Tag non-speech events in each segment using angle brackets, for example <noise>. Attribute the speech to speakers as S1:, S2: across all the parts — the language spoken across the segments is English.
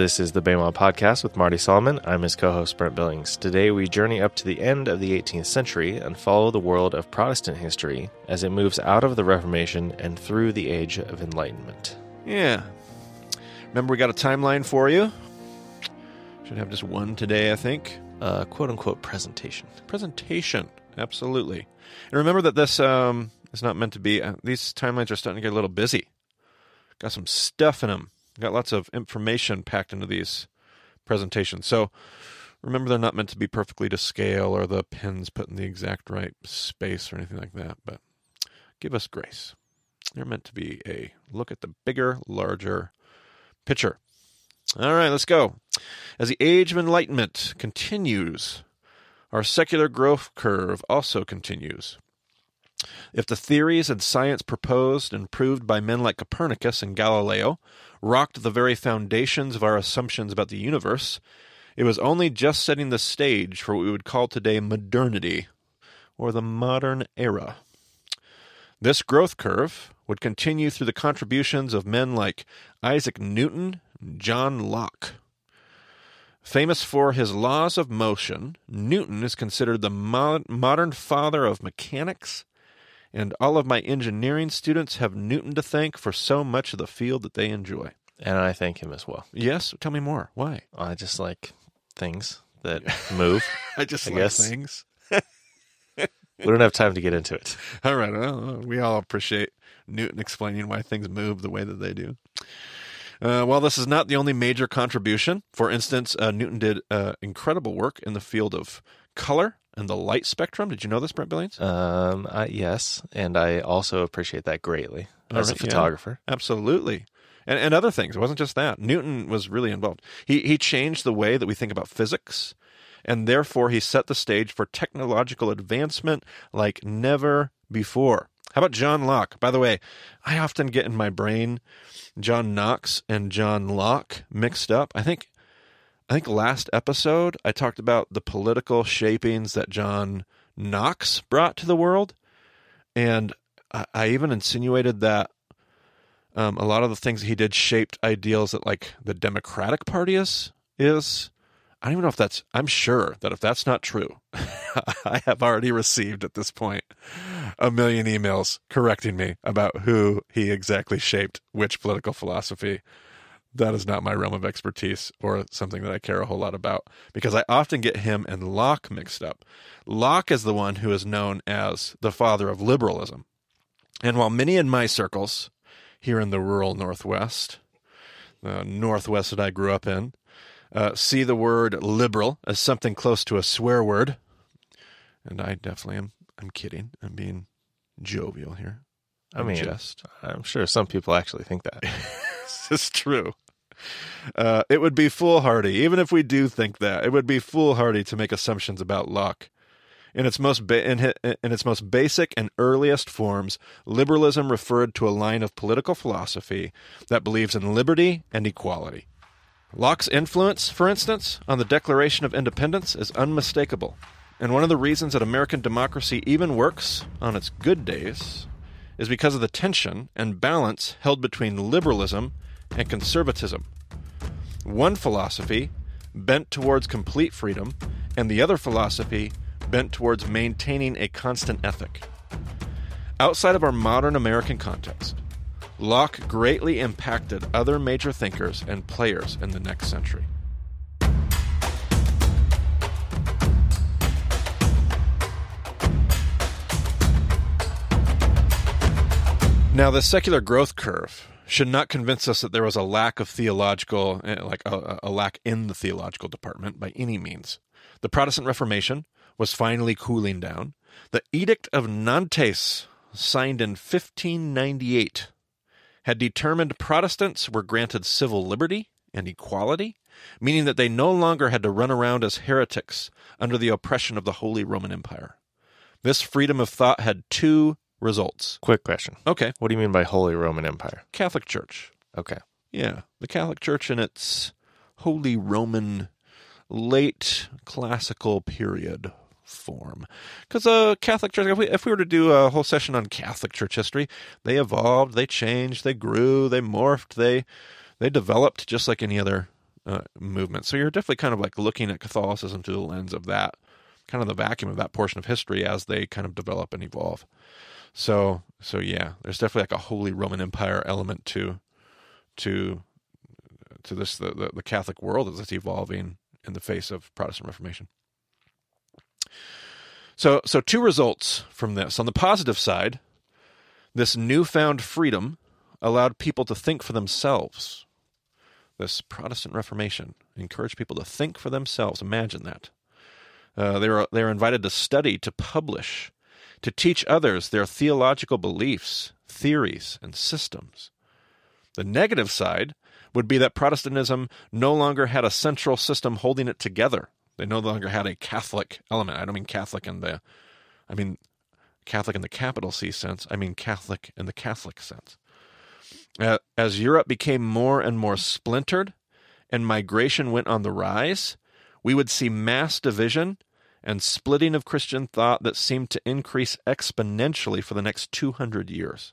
S1: This is the Bema Podcast with Marty Solomon. I'm his co host, Brent Billings. Today, we journey up to the end of the 18th century and follow the world of Protestant history as it moves out of the Reformation and through the Age of Enlightenment.
S2: Yeah. Remember, we got a timeline for you. Should have just one today, I think.
S1: Uh, quote unquote presentation.
S2: Presentation. Absolutely. And remember that this um, is not meant to be, uh, these timelines are starting to get a little busy. Got some stuff in them. Got lots of information packed into these presentations. So remember, they're not meant to be perfectly to scale or the pins put in the exact right space or anything like that. But give us grace. They're meant to be a look at the bigger, larger picture. All right, let's go. As the age of enlightenment continues, our secular growth curve also continues. If the theories and science proposed and proved by men like Copernicus and Galileo rocked the very foundations of our assumptions about the universe, it was only just setting the stage for what we would call today modernity, or the modern era. This growth curve would continue through the contributions of men like Isaac Newton and John Locke. Famous for his laws of motion, Newton is considered the mo- modern father of mechanics and all of my engineering students have Newton to thank for so much of the field that they enjoy.
S1: And I thank him as well.
S2: Yes, tell me more. Why?
S1: I just like things that <laughs> move.
S2: I just
S1: I
S2: like
S1: guess.
S2: things.
S1: we don't have time to get into it. <laughs>
S2: All right, well, we all appreciate Newton explaining why things move the way that they do. Uh, while this is not the only major contribution, for instance, uh, Newton did uh, incredible work in the field of color and the light spectrum. Did you know this, Brent Billings?
S1: Um, I, yes, and I also appreciate that greatly as a
S2: right, yeah.
S1: photographer.
S2: Absolutely. And, and other things. It wasn't just that. Newton was really involved. He, he changed the way that we think about physics, and therefore he set the stage for technological advancement like never before. How about John Locke? By the way, I often get in my brain John Knox and John Locke mixed up. I think I think last episode I talked about the political shapings that John Knox brought to the world, and I, I even insinuated that um, a lot of the things he did shaped ideals that like the Democratic Party is is. I don't even know if that's. I'm sure that if that's not true, <laughs> I have already received at this point a million emails correcting me about who he exactly shaped which political philosophy. That is not my realm of expertise or something that I care a whole lot about because I often get him and Locke mixed up. Locke is the one who is known as the father of liberalism. And while many in my circles here in the rural Northwest, the Northwest that I grew up in, uh, see the word liberal as something close to a swear word, and I definitely am. I'm kidding. I'm being jovial here.
S1: I mean,
S2: just
S1: I'm sure some people actually think that. <laughs>
S2: this is true. Uh, it would be foolhardy, even if we do think that. It would be foolhardy to make assumptions about Locke. In its most ba- in, in its most basic and earliest forms, liberalism referred to a line of political philosophy that believes in liberty and equality. Locke's influence, for instance, on the Declaration of Independence is unmistakable. And one of the reasons that American democracy even works on its good days is because of the tension and balance held between liberalism and conservatism. One philosophy bent towards complete freedom, and the other philosophy bent towards maintaining a constant ethic. Outside of our modern American context, Locke greatly impacted other major thinkers and players in the next century. Now, the secular growth curve should not convince us that there was a lack of theological, eh, like a, a lack in the theological department by any means. The Protestant Reformation was finally cooling down. The Edict of Nantes, signed in 1598, had determined Protestants were granted civil liberty and equality, meaning that they no longer had to run around as heretics under the oppression of the Holy Roman Empire. This freedom of thought had two results.
S1: Quick question.
S2: Okay,
S1: What do you mean by Holy Roman Empire?
S2: Catholic Church.
S1: Okay.
S2: Yeah, the Catholic Church in its Holy Roman late classical period, form. Because a Catholic Church, if we, if we were to do a whole session on Catholic Church history, they evolved, they changed, they grew, they morphed, they they developed just like any other uh, movement. So you're definitely kind of like looking at Catholicism through the lens of that, kind of the vacuum of that portion of history as they kind of develop and evolve. So so yeah, there's definitely like a Holy Roman Empire element to to to this the, the, the Catholic world as it's evolving in the face of Protestant Reformation. So so two results from this. On the positive side, this newfound freedom allowed people to think for themselves. This Protestant Reformation encouraged people to think for themselves. Imagine that. Uh, they were they were invited to study, to publish, to teach others their theological beliefs, theories, and systems. The negative side would be that Protestantism no longer had a central system holding it together. They no longer had a Catholic element. I don't mean Catholic in the, I mean Catholic in the capital C sense. I mean Catholic in the Catholic sense. As Europe became more and more splintered and migration went on the rise, we would see mass division and splitting of Christian thought that seemed to increase exponentially for the next 200 years.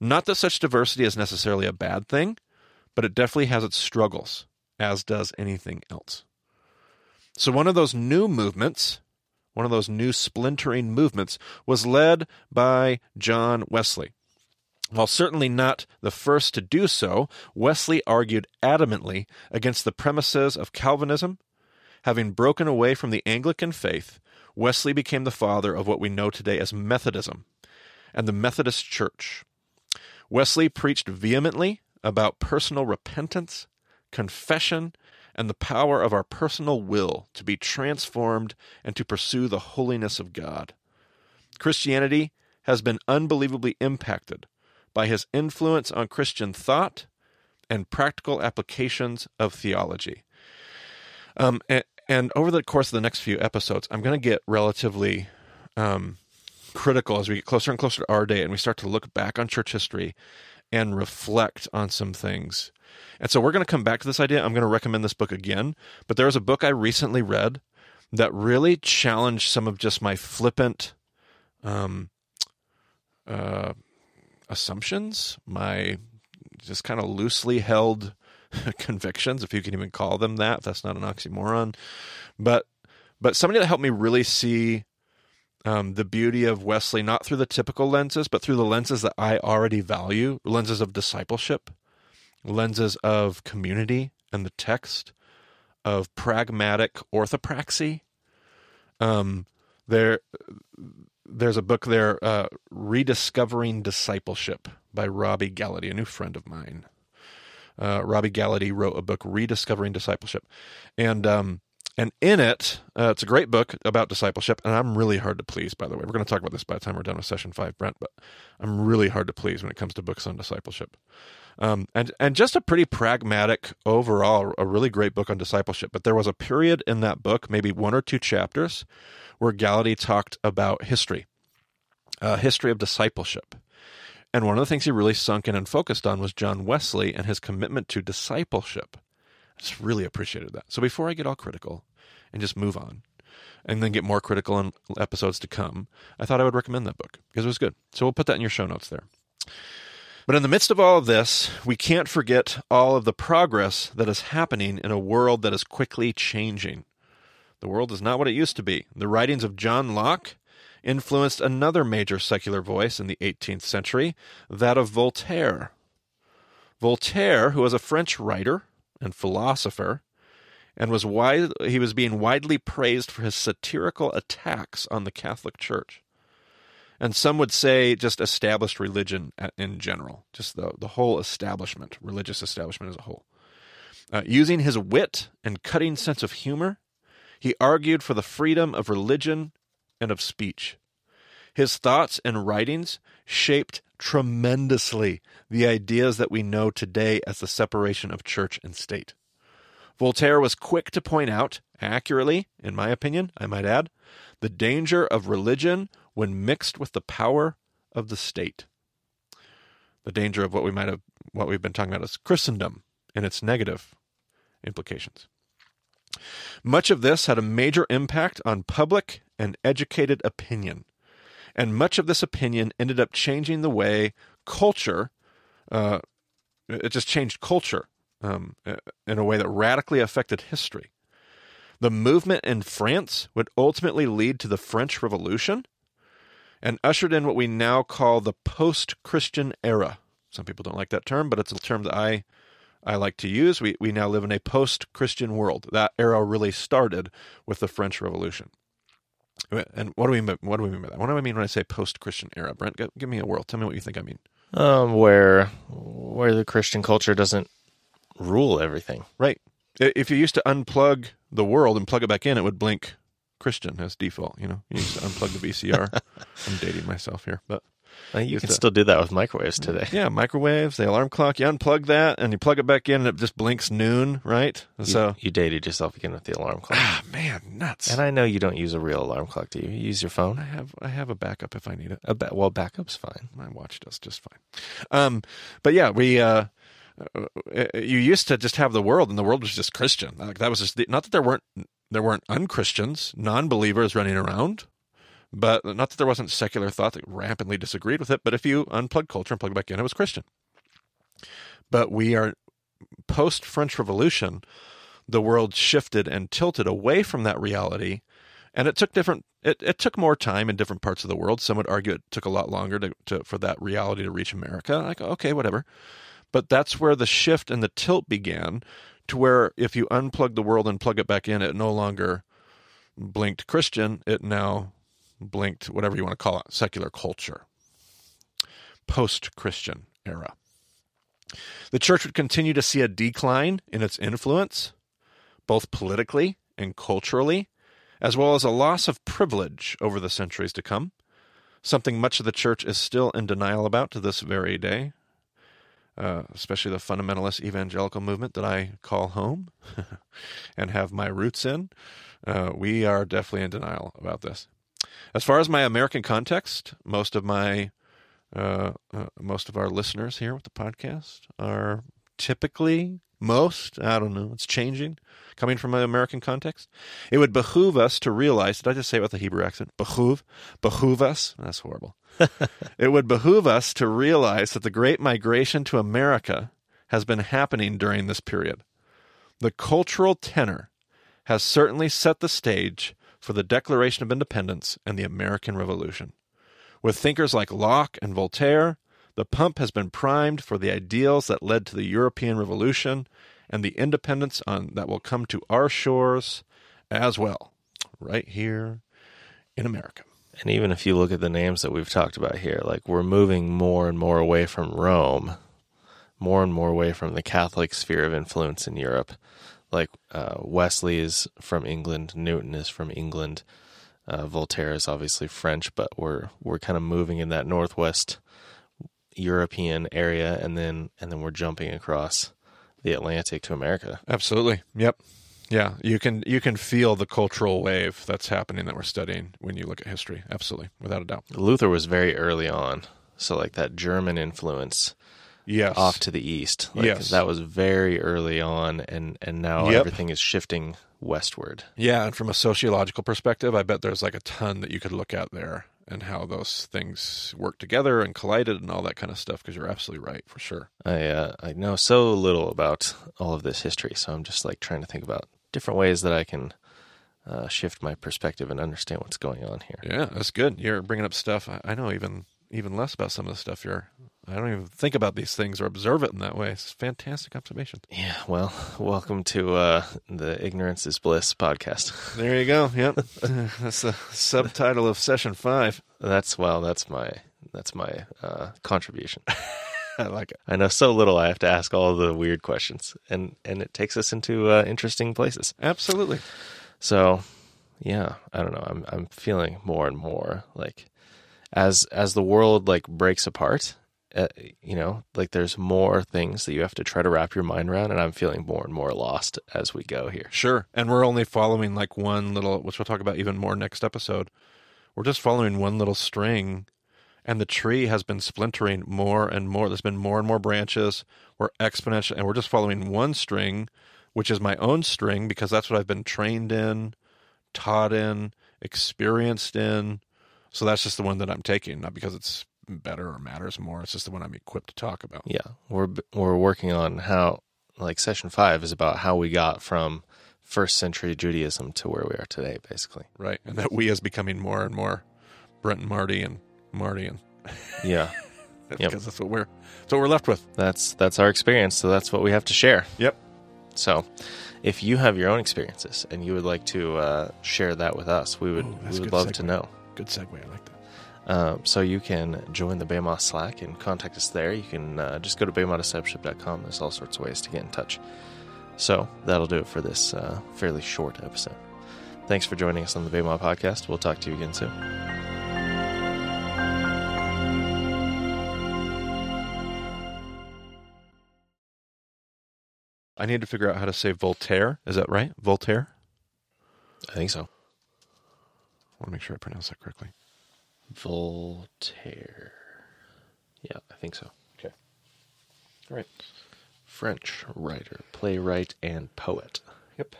S2: Not that such diversity is necessarily a bad thing, but it definitely has its struggles, as does anything else. So, one of those new movements, one of those new splintering movements, was led by John Wesley. While certainly not the first to do so, Wesley argued adamantly against the premises of Calvinism. Having broken away from the Anglican faith, Wesley became the father of what we know today as Methodism and the Methodist Church. Wesley preached vehemently about personal repentance, confession, and the power of our personal will to be transformed and to pursue the holiness of God. Christianity has been unbelievably impacted by his influence on Christian thought and practical applications of theology. Um, and, and, over the course of the next few episodes, I'm going to get relatively um, critical as we get closer and closer to our day and we start to look back on church history and reflect on some things. And so we're going to come back to this idea. I'm going to recommend this book again, but there was a book I recently read that really challenged some of just my flippant um, uh, assumptions, my just kind of loosely held <laughs> convictions, if you can even call them that. That's not an oxymoron, but but somebody that helped me really see um, the beauty of Wesley, not through the typical lenses, but through the lenses that I already value lenses of discipleship, lenses of community and the text, of pragmatic orthopraxy. Um, there, there's a book there, uh, Rediscovering Discipleship by Robby Gallaty, a new friend of mine. Uh, Robby Gallaty wrote a book, Rediscovering Discipleship. And um, and in it, uh, it's a great book about discipleship, and I'm really hard to please, by the way. We're going to talk about this by the time we're done with session five, Brent, but I'm really hard to please when it comes to books on discipleship. Um, and, and just a pretty pragmatic overall, a really great book on discipleship. But there was a period in that book, maybe one or two chapters, where Gallaty talked about history, uh, history of discipleship. And one of the things he really sunk in and focused on was John Wesley and his commitment to discipleship. I just really appreciated that. So before I get all critical and just move on and then get more critical in episodes to come, I thought I would recommend that book because it was good. So we'll put that in your show notes there. But in the midst of all of this, we can't forget all of the progress that is happening in a world that is quickly changing. The world is not what it used to be. The writings of John Locke influenced another major secular voice in the 18th century, that of Voltaire. Voltaire, who was a French writer and philosopher, and was wide, he was being widely praised for his satirical attacks on the Catholic Church. And some would say just established religion in general, just the, the whole establishment, religious establishment as a whole. Uh, using his wit and cutting sense of humor, he argued for the freedom of religion and of speech. His thoughts and writings shaped tremendously the ideas that we know today as the separation of church and state. Voltaire was quick to point out, accurately, in my opinion, I might add, the danger of religion when mixed with the power of the state. The danger of what we might have what we've been talking about as Christendom and its negative implications. Much of this had a major impact on public and educated opinion. And much of this opinion ended up changing the way culture, uh, it just changed culture um, in a way that radically affected history. The movement in France would ultimately lead to the French Revolution and ushered in what we now call the post Christian era. Some people don't like that term, but it's a term that I I like to use. We we now live in a post Christian world. That era really started with the French Revolution. And what do we what do we mean by that? What do I mean when I say post Christian era? Brent, give, give me a world. Tell me what you think I mean.
S1: Um, where where the Christian culture doesn't rule everything.
S2: Right. If you used to unplug the world and plug it back in, it would blink Christian as default. You know, you used to unplug the VCR. <laughs> I'm dating myself here, but
S1: well, you can still do that with microwaves today. <laughs>
S2: Yeah, microwaves, the alarm clock. You unplug that and you plug it back in, and it just blinks noon, right?
S1: You,
S2: so
S1: you dated yourself again with the alarm clock.
S2: Ah, man, nuts!
S1: And I know you don't use a real alarm clock. Do you? you use your phone?
S2: I have. I have a backup if I need it.
S1: A ba- well, backup's fine.
S2: My watch does just fine. Um, but yeah, we. Uh, uh, you used to just have the world, and the world was just Christian. Like that was just the, not that there weren't there weren't unchristians, non-believers running around, but not that there wasn't secular thought that rampantly disagreed with it. But if you unplug culture and plug it back in, it was Christian. But we are post French Revolution. The world shifted and tilted away from that reality, and it took different. It, it took more time in different parts of the world. Some would argue it took a lot longer to, to for that reality to reach America. Like okay, whatever. But that's where the shift and the tilt began to where if you unplug the world and plug it back in, it no longer blinked Christian, it now blinked whatever you want to call it, secular culture, post Christian era. The church would continue to see a decline in its influence, both politically and culturally, as well as a loss of privilege over the centuries to come, something much of the church is still in denial about to this very day uh, especially the fundamentalist evangelical movement that I call home <laughs> and have my roots in, uh, we are definitely in denial about this. As far as my American context, most of my uh, uh most of our listeners here with the podcast are typically most I don't know it's changing coming from an American context. It would behoove us to realize. Did I just say it with a Hebrew accent? Behoove, behoove us. That's horrible. <laughs> it would behoove us to realize that the great migration to America has been happening during this period. The cultural tenor has certainly set the stage for the Declaration of Independence and the American Revolution. With thinkers like Locke and Voltaire, the pump has been primed for the ideals that led to the European Revolution and the independence on, that will come to our shores as well, right here in America.
S1: And even if you look at the names that we've talked about here, like we're moving more and more away from Rome, more and more away from the Catholic sphere of influence in Europe. Like uh, Wesley is from England, Newton is from England, uh, Voltaire is obviously French, but we're we're kind of moving in that northwest European area, and then and then we're jumping across the Atlantic to America.
S2: Absolutely. Yep. Yeah, you can you can feel the cultural wave that's happening that we're studying when you look at history. Absolutely, without a doubt.
S1: Luther was very early on, so like that German influence.
S2: Yes.
S1: Off to the east. Like,
S2: yes.
S1: That was very early on, and and now yep. everything is shifting westward.
S2: Yeah, and from a sociological perspective, I bet there's like a ton that you could look at there and how those things work together and collided and all that kind of stuff because you're absolutely right for sure.
S1: I uh, I know so little about all of this history, so I'm just like trying to think about different ways that I can uh, shift my perspective and understand what's going on here.
S2: Yeah, that's good. You're bringing up stuff I know even even less about some of the stuff you're I don't even think about these things or observe it in that way. It's fantastic observation.
S1: Yeah, well, <laughs> welcome to uh, the Ignorance is Bliss podcast. <laughs>
S2: There you go. Yep, <laughs> that's the subtitle of session five.
S1: That's well, that's my that's my uh, contribution.
S2: I like it.
S1: I know so little. I have to ask all the weird questions, and and it takes us into uh, interesting places.
S2: Absolutely.
S1: So, yeah, I don't know. I'm I'm feeling more and more like as as the world like breaks apart uh, you know, like there's more things that you have to try to wrap your mind around, and I'm feeling more and more lost as we go here.
S2: Sure, and we're only following like one little, which we'll talk about even more next episode. We're just following one little string, and the tree has been splintering more and more. There's been more and more branches. We're exponential, and we're just following one string, which is my own string because that's what I've been trained in, taught in, experienced in. So that's just the one that I'm taking, not because it's better or matters more. It's just the one I'm equipped to talk about.
S1: Yeah, we're we're working on how like session five is about how we got from first century Judaism to where we are today, basically.
S2: Right. And that we is becoming more and more Brent and Marty and Marty and <laughs>
S1: Yeah,
S2: because that's what we're that's what we're left with.
S1: that's that's our experience, so that's what we have to share.
S2: Yep.
S1: So, if you have your own experiences and you would like to uh, share that with us, we would
S2: Ooh,
S1: we would love to know.
S2: Good segue. I like that.
S1: Um, so you can join the Bema Slack and contact us there. You can uh, just go to bema.discipleship.com. There's all sorts of ways to get in touch. So that'll do it for this uh, fairly short episode. Thanks for joining us on the Bema podcast. We'll talk to you again soon.
S2: I need to figure out how to say Voltaire. Is that right? Voltaire?
S1: I think so.
S2: I want to make sure I pronounce that correctly.
S1: Voltaire. Yeah, I think so.
S2: Okay. All right.
S1: French writer, playwright, and poet.
S2: Yep.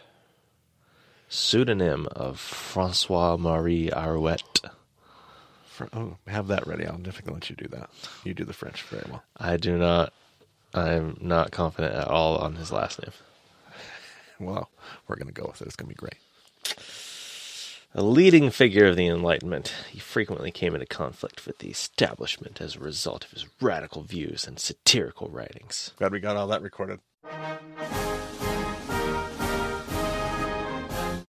S1: Pseudonym of Francois Marie Arouet.
S2: Fr- oh, have that ready. I'll definitely let you do that. You do the French very well.
S1: I do not. I'm not confident at all on his last name. <laughs>
S2: Well, we're going to go with it. It's going to be great.
S1: A leading figure of the Enlightenment, he frequently came into conflict with the establishment as a result of his radical views and satirical writings.
S2: Glad we got all that recorded.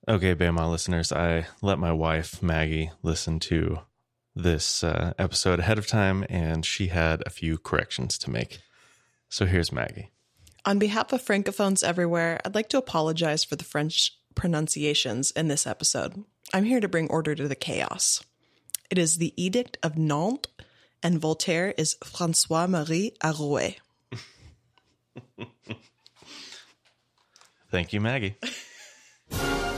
S1: Okay, Bema listeners, I let my wife, Maggie, listen to this uh, episode ahead of time, and she had a few corrections to make. So here's Maggie.
S3: On behalf of Francophones everywhere, I'd like to apologize for the French pronunciations in this episode. I'm here to bring order to the chaos. It is the Edict of Nantes, and Voltaire is Francois Marie Arouet. <laughs>
S1: Thank you, Maggie. <laughs>